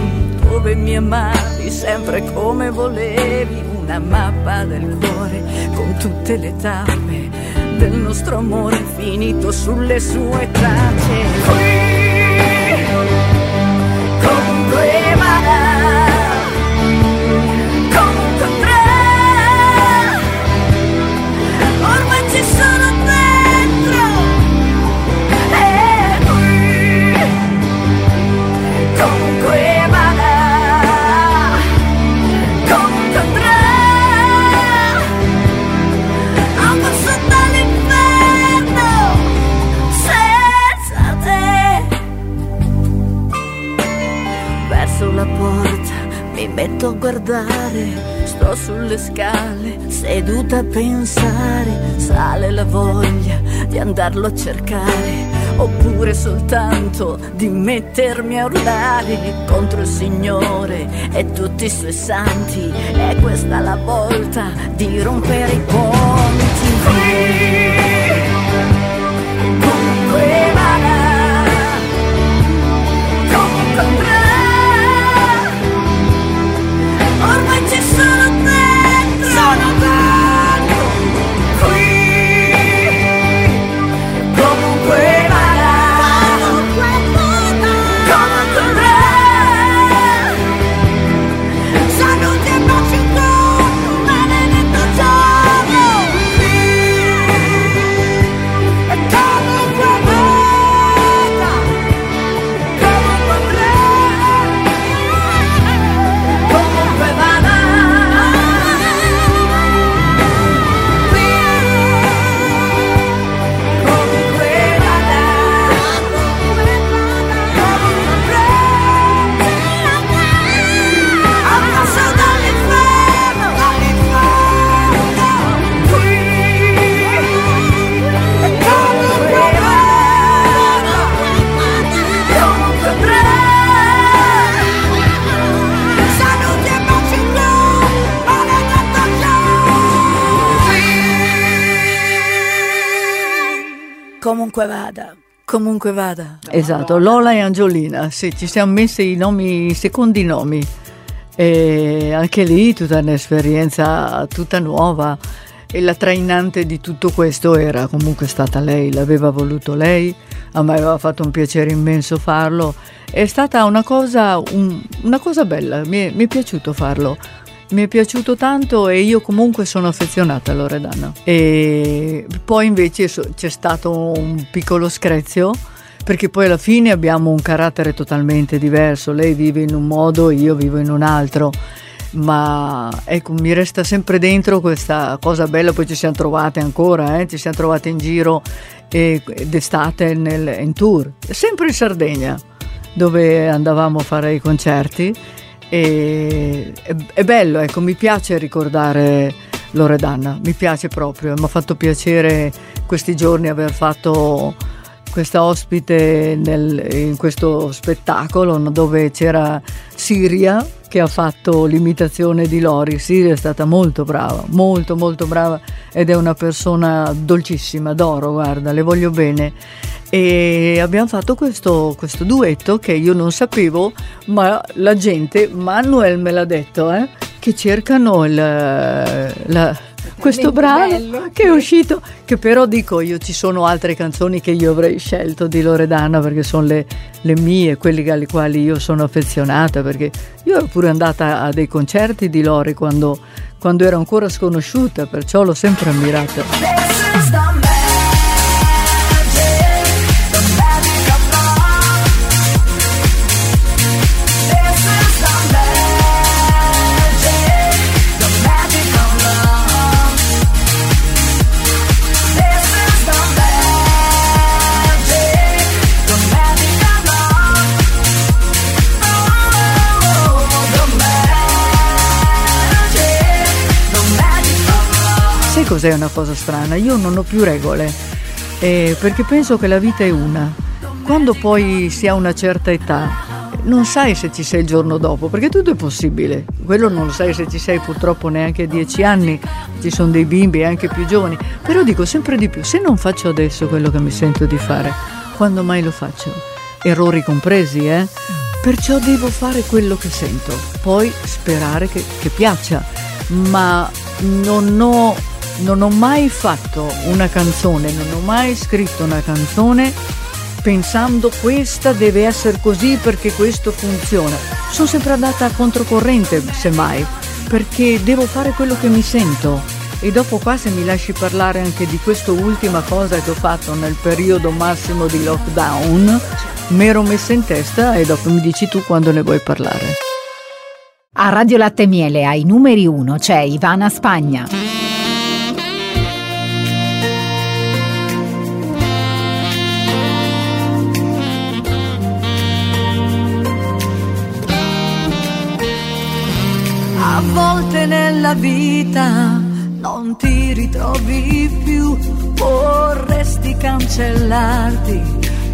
dove mi amavi sempre come volevi, una mappa del cuore con tutte le tappe del nostro amore finito sulle sue tracce. Verso la porta mi metto a guardare Sto sulle scale seduta a pensare Sale la voglia di andarlo a cercare Oppure soltanto di mettermi a urlare contro il Signore e tutti i suoi santi. È questa la volta di rompere i ponti. Comunque vada, comunque vada. Esatto, Lola e Angiolina, sì, ci siamo messi i nomi, i secondi nomi. E anche lì tutta un'esperienza tutta nuova. E la trainante di tutto questo era comunque stata lei, l'aveva voluto lei, a me aveva fatto un piacere immenso farlo. È stata una cosa, un- una cosa bella, mi è, mi è piaciuto farlo. Mi è piaciuto tanto e io comunque sono affezionata a Loredana. E poi invece c'è stato un piccolo screzio perché poi alla fine abbiamo un carattere totalmente diverso. Lei vive in un modo, io vivo in un altro. Ma ecco, mi resta sempre dentro questa cosa bella, poi ci siamo trovate ancora, eh, ci siamo trovate in giro eh, d'estate nel, in tour, sempre in Sardegna, dove andavamo a fare i concerti. E è, è bello, ecco, mi piace ricordare Loredana, mi piace proprio, mi ha fatto piacere questi giorni aver fatto questa ospite nel- in questo spettacolo dove c'era Siria che ha fatto l'imitazione di Lori. Siria è stata molto brava, molto molto brava ed è una persona dolcissima, adoro, guarda, le voglio bene. E abbiamo fatto questo, questo duetto che io non sapevo, ma la gente, Manuel me l'ha detto, eh, che cercano il, la- questo brano che è uscito, che però dico io ci sono altre canzoni che io avrei scelto di Loredana perché sono le, le mie, quelle alle quali io sono affezionata, perché io ero pure andata a dei concerti di Lori quando, quando ero ancora sconosciuta, perciò l'ho sempre ammirata. Cos'è una cosa strana? Io non ho più regole, eh, perché penso che la vita è una. Quando poi si ha una certa età, non sai se ci sei il giorno dopo, perché tutto è possibile. Quello non lo sai se ci sei purtroppo neanche a dieci anni, ci sono dei bimbi anche più giovani. Però dico sempre di più, se non faccio adesso quello che mi sento di fare, quando mai lo faccio? Errori compresi, eh? Perciò devo fare quello che sento, poi sperare che, che piaccia, ma non ho, non ho mai fatto una canzone, non ho mai scritto una canzone pensando questa deve essere così perché questo funziona. Sono sempre andata a controcorrente, semmai, perché devo fare quello che mi sento. E dopo qua se mi lasci parlare anche di questa ultima cosa che ho fatto nel periodo massimo di lockdown, mi ero messa in testa e dopo mi dici tu quando ne vuoi parlare. A Radio Latte Miele ai numeri 1 c'è Ivana Spagna. A volte nella vita non ti ritrovi più, vorresti cancellarti,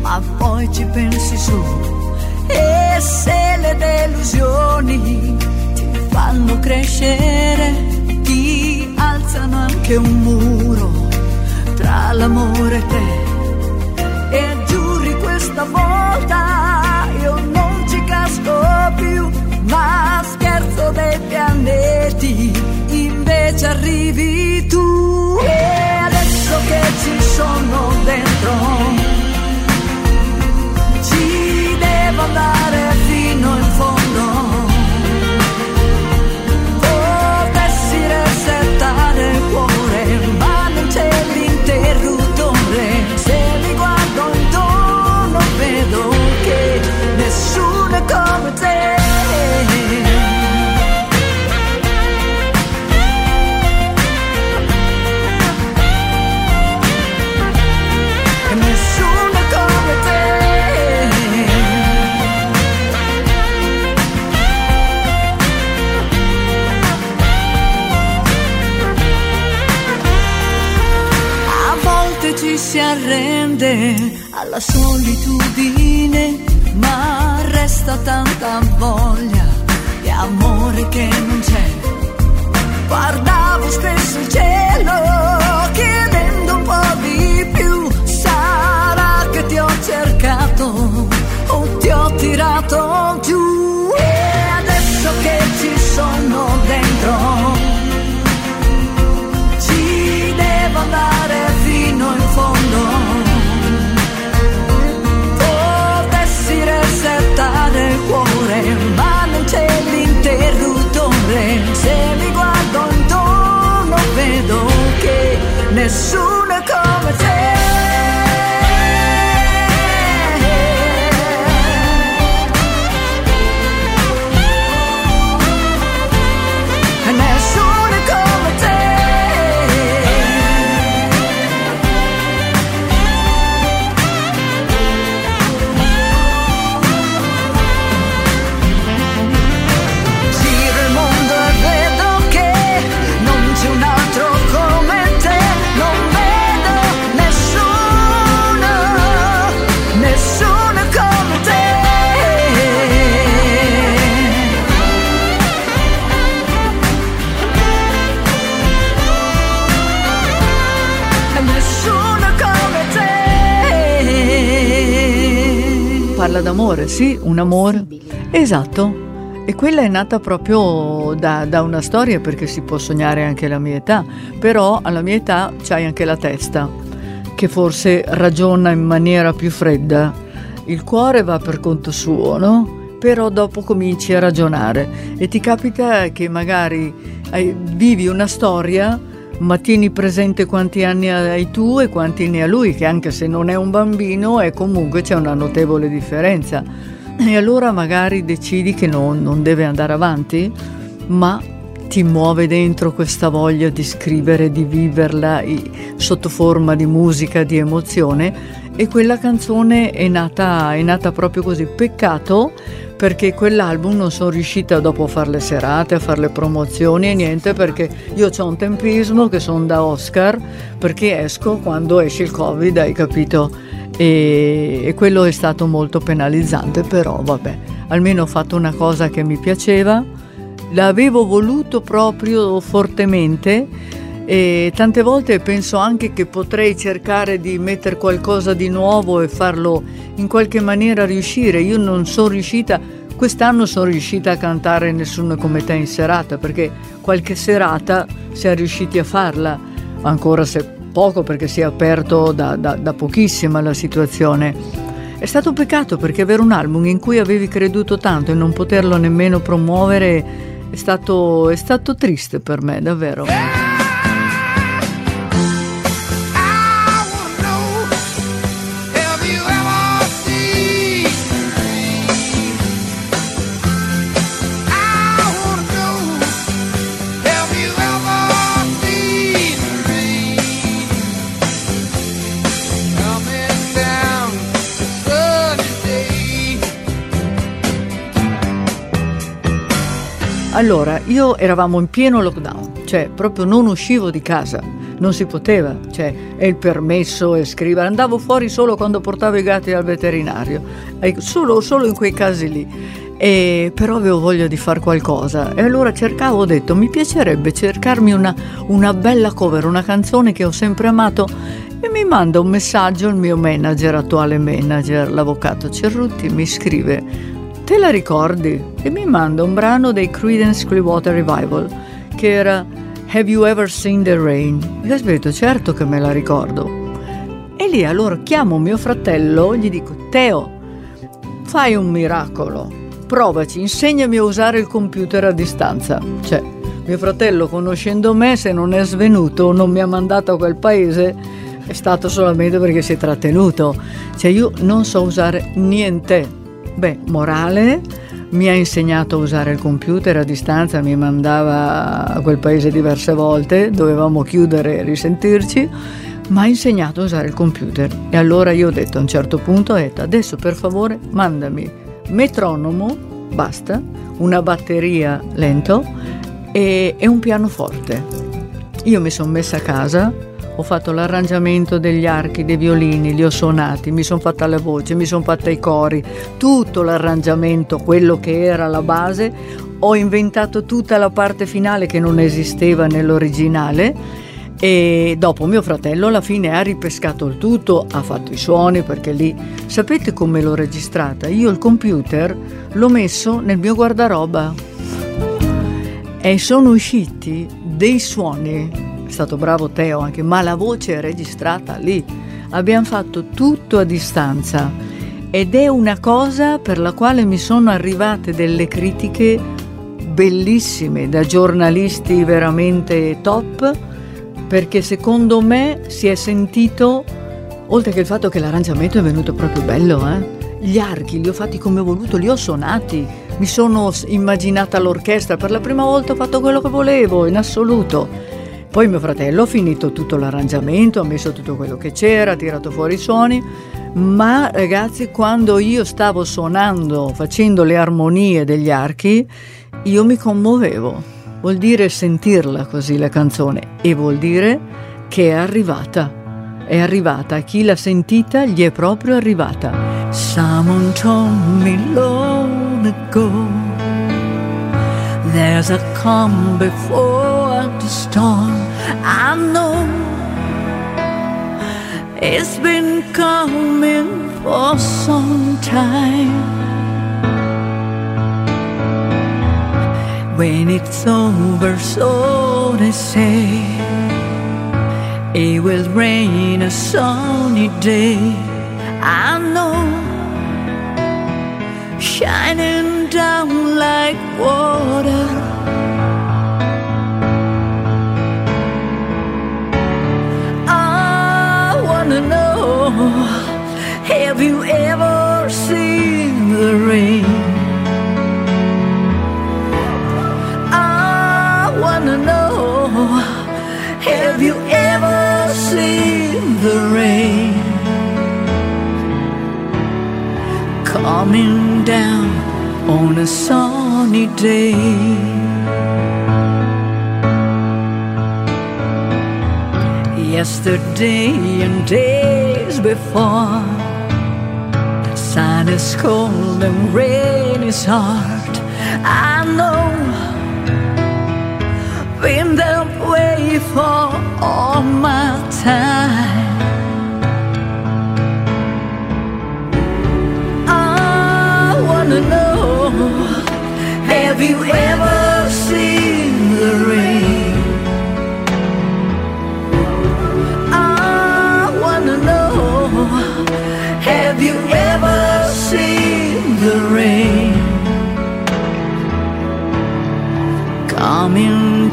ma poi ci pensi su. E se le delusioni ti fanno crescere, ti alzano anche un muro tra l'amore e te. E giuri questa volta io non ci casco più, ma scherzo dei pianeti, invece arrivi tu. E adesso che ci sono dentro, ci devo andare fino in fondo. Potessi resettare il cuore, ma non c'è l'interruttore. Se mi guardo intorno vedo che nessuno come te. tende alla solitudine, ma resta tanta voglia di amore che non c'è. Guardavo spesso il cielo, chiedendo un po' di più, sarà che ti ho cercato o ti ho tirato giù. E adesso che ci sono dentro sì, un amore. Esatto. E quella è nata proprio da, da una storia perché si può sognare anche alla mia età, però alla mia età c'hai anche la testa che forse ragiona in maniera più fredda. Il cuore va per conto suo, no? Però dopo cominci a ragionare e ti capita che magari vivi una storia ma tieni presente quanti anni hai tu e quanti ne ha lui, che anche se non è un bambino è comunque c'è una notevole differenza. E allora magari decidi che non, non deve andare avanti, ma ti muove dentro questa voglia di scrivere, di viverla sotto forma di musica, di emozione e quella canzone è nata, è nata proprio così. Peccato perché quell'album non sono riuscita dopo a fare le serate, a fare le promozioni e niente perché io ho un tempismo che sono da Oscar perché esco quando esce il Covid, hai capito? E, e quello è stato molto penalizzante, però vabbè, almeno ho fatto una cosa che mi piaceva, l'avevo voluto proprio fortemente e tante volte penso anche che potrei cercare di mettere qualcosa di nuovo e farlo in qualche maniera riuscire. Io non sono riuscita, quest'anno sono riuscita a cantare Nessuno come te in serata perché qualche serata siamo riusciti a farla, ancora se poco perché si è aperto da, da- da pochissima la situazione. È stato un peccato perché avere un album in cui avevi creduto tanto e non poterlo nemmeno promuovere è stato, è stato triste per me, davvero. Allora, io eravamo in pieno lockdown, cioè proprio non uscivo di casa, non si poteva, cioè è il permesso e scrivere, andavo fuori solo quando portavo i gatti al veterinario, e solo, solo in quei casi lì. E però avevo voglia di fare qualcosa e allora cercavo, ho detto, mi piacerebbe cercarmi una, una bella cover, una canzone che ho sempre amato e mi manda un messaggio il mio manager, attuale manager, l'avvocato Cerruti, mi scrive Te la ricordi? E mi manda un brano dei Creedence Clearwater Revival che era Have You Ever Seen the Rain? E ho detto, certo che me la ricordo. E lì allora chiamo mio fratello, gli dico, Teo, fai un miracolo, provaci, insegnami a usare il computer a distanza. Cioè, mio fratello, conoscendo me, se non è svenuto, non mi ha mandato a quel paese, è stato solamente perché si è trattenuto. Cioè, io non so usare niente. Beh, morale, mi ha insegnato a usare il computer a distanza, mi mandava a quel paese diverse volte, dovevamo chiudere e risentirci, ma ha insegnato a usare il computer. E allora io ho detto a un certo punto, detto, adesso per favore mandami metronomo, basta, una batteria lento e, e un pianoforte. Io mi sono messa a casa, ho fatto l'arrangiamento degli archi, dei violini, li ho suonati, mi sono fatta la voce, mi sono fatta i cori, tutto l'arrangiamento, quello che era la base, ho inventato tutta la parte finale che non esisteva nell'originale e dopo mio fratello alla fine ha ripescato il tutto, ha fatto i suoni perché lì sapete come l'ho registrata? Io il computer l'ho messo nel mio guardaroba e sono usciti dei suoni. È stato bravo Teo anche, ma la voce è registrata lì. Abbiamo fatto tutto a distanza ed è una cosa per la quale mi sono arrivate delle critiche bellissime da giornalisti veramente top perché secondo me si è sentito oltre che il fatto che l'arrangiamento è venuto proprio bello eh? gli archi li ho fatti come ho voluto li ho suonati mi sono immaginata l'orchestra per la prima volta ho fatto quello che volevo in assoluto poi mio fratello ha finito tutto l'arrangiamento ha messo tutto quello che c'era ha tirato fuori i suoni ma ragazzi quando io stavo suonando facendo le armonie degli archi io mi commuovevo. Vuol dire sentirla così la canzone e vuol dire che è arrivata. È arrivata. Chi l'ha sentita gli è proprio arrivata. Someone told me long ago there's a calm before the storm i know it's been coming for some time. When it's over, so they say, it will rain a sunny day. I know, shining down like water. Have you ever seen the rain? I wanna know, have you ever seen the rain coming down on a sunny day? Yesterday and days before, sun is cold and rain is hard. I know been that way for all my time. I wanna know, have you ever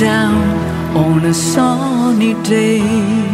down on a sunny day.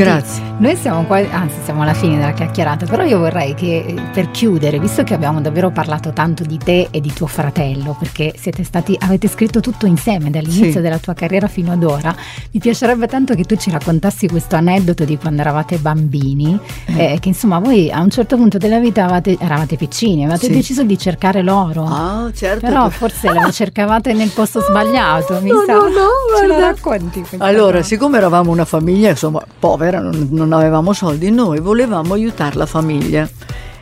Grazie. Noi siamo quasi, anzi siamo alla fine della chiacchierata, però io vorrei che eh, per chiudere, visto che abbiamo davvero parlato tanto di te e di tuo fratello, perché siete stati, avete scritto tutto insieme dall'inizio Sì. della tua carriera fino ad ora, mi piacerebbe tanto che tu ci raccontassi questo aneddoto di quando eravate bambini, eh, che insomma voi a un certo punto della vita avevate- eravate piccini, avevate Sì. deciso di cercare l'oro. Ah, certo. Però forse lo cercavate nel posto sbagliato, mi No, sa. no, no, Ce la racconti? Allora, cosa? siccome eravamo una famiglia, insomma, povera, non, non avevamo soldi, noi volevamo aiutare la famiglia.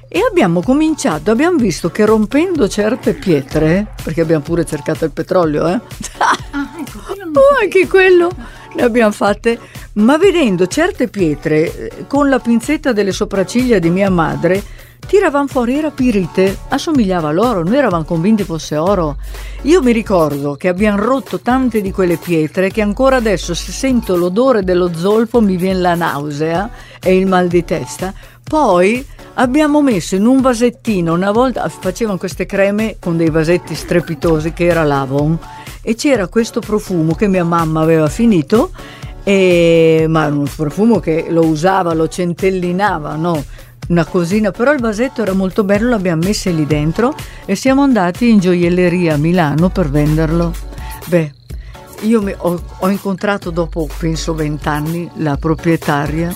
E abbiamo cominciato, abbiamo visto che rompendo certe pietre, perché abbiamo pure cercato il petrolio, eh? Ah, ecco, non Oh, anche quello ne abbiamo fatte, ma vedendo certe pietre eh, con la pinzetta delle sopracciglia di mia madre, tiravano fuori era pirite, assomigliava all'oro, noi eravamo convinti fosse oro. Io mi ricordo che abbiamo rotto tante di quelle pietre che ancora adesso se sento l'odore dello zolfo mi viene la nausea e il mal di testa. Poi abbiamo messo in un vasettino, una volta facevano queste creme con dei vasetti strepitosi che era l'Avon e c'era questo profumo che mia mamma aveva finito e- ma era un profumo che lo usava, lo centellinava, no? Una cosina, però il vasetto era molto bello, l'abbiamo messo lì dentro e siamo andati in gioielleria a Milano per venderlo. Beh, io ho, ho incontrato dopo, penso, vent'anni la proprietaria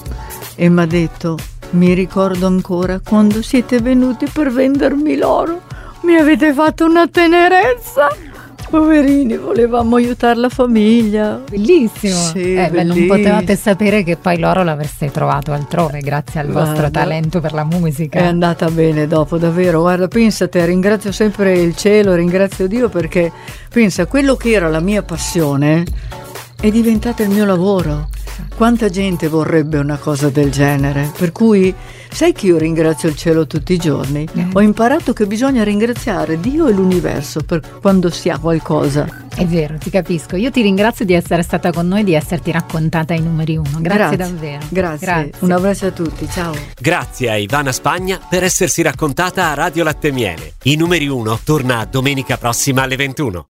e mi ha detto, mi ricordo ancora quando siete venuti per vendermi l'oro, mi avete fatto una tenerezza. Poverini, volevamo aiutare la famiglia. Bellissimo. Sì, Eh, beh, non potevate sapere che poi l'oro l'avreste trovato altrove grazie al vostro Guarda, talento per la musica. È andata bene dopo, davvero. Guarda, pensate, ringrazio sempre il cielo, ringrazio Dio perché pensa, quello che era la mia passione è diventata il mio lavoro. Quanta gente vorrebbe una cosa del genere? Per cui, sai che io ringrazio il cielo tutti i giorni? Eh. Ho imparato che bisogna ringraziare Dio e l'universo per quando si ha qualcosa. È vero, ti capisco. Io ti ringrazio di essere stata con noi e di esserti raccontata ai numeri uno. Grazie, davvero. Grazie. Un abbraccio a tutti, ciao. Grazie a Ivana Spagna per essersi raccontata a Radio Latte Miele. I numeri 1 torna domenica prossima alle 21.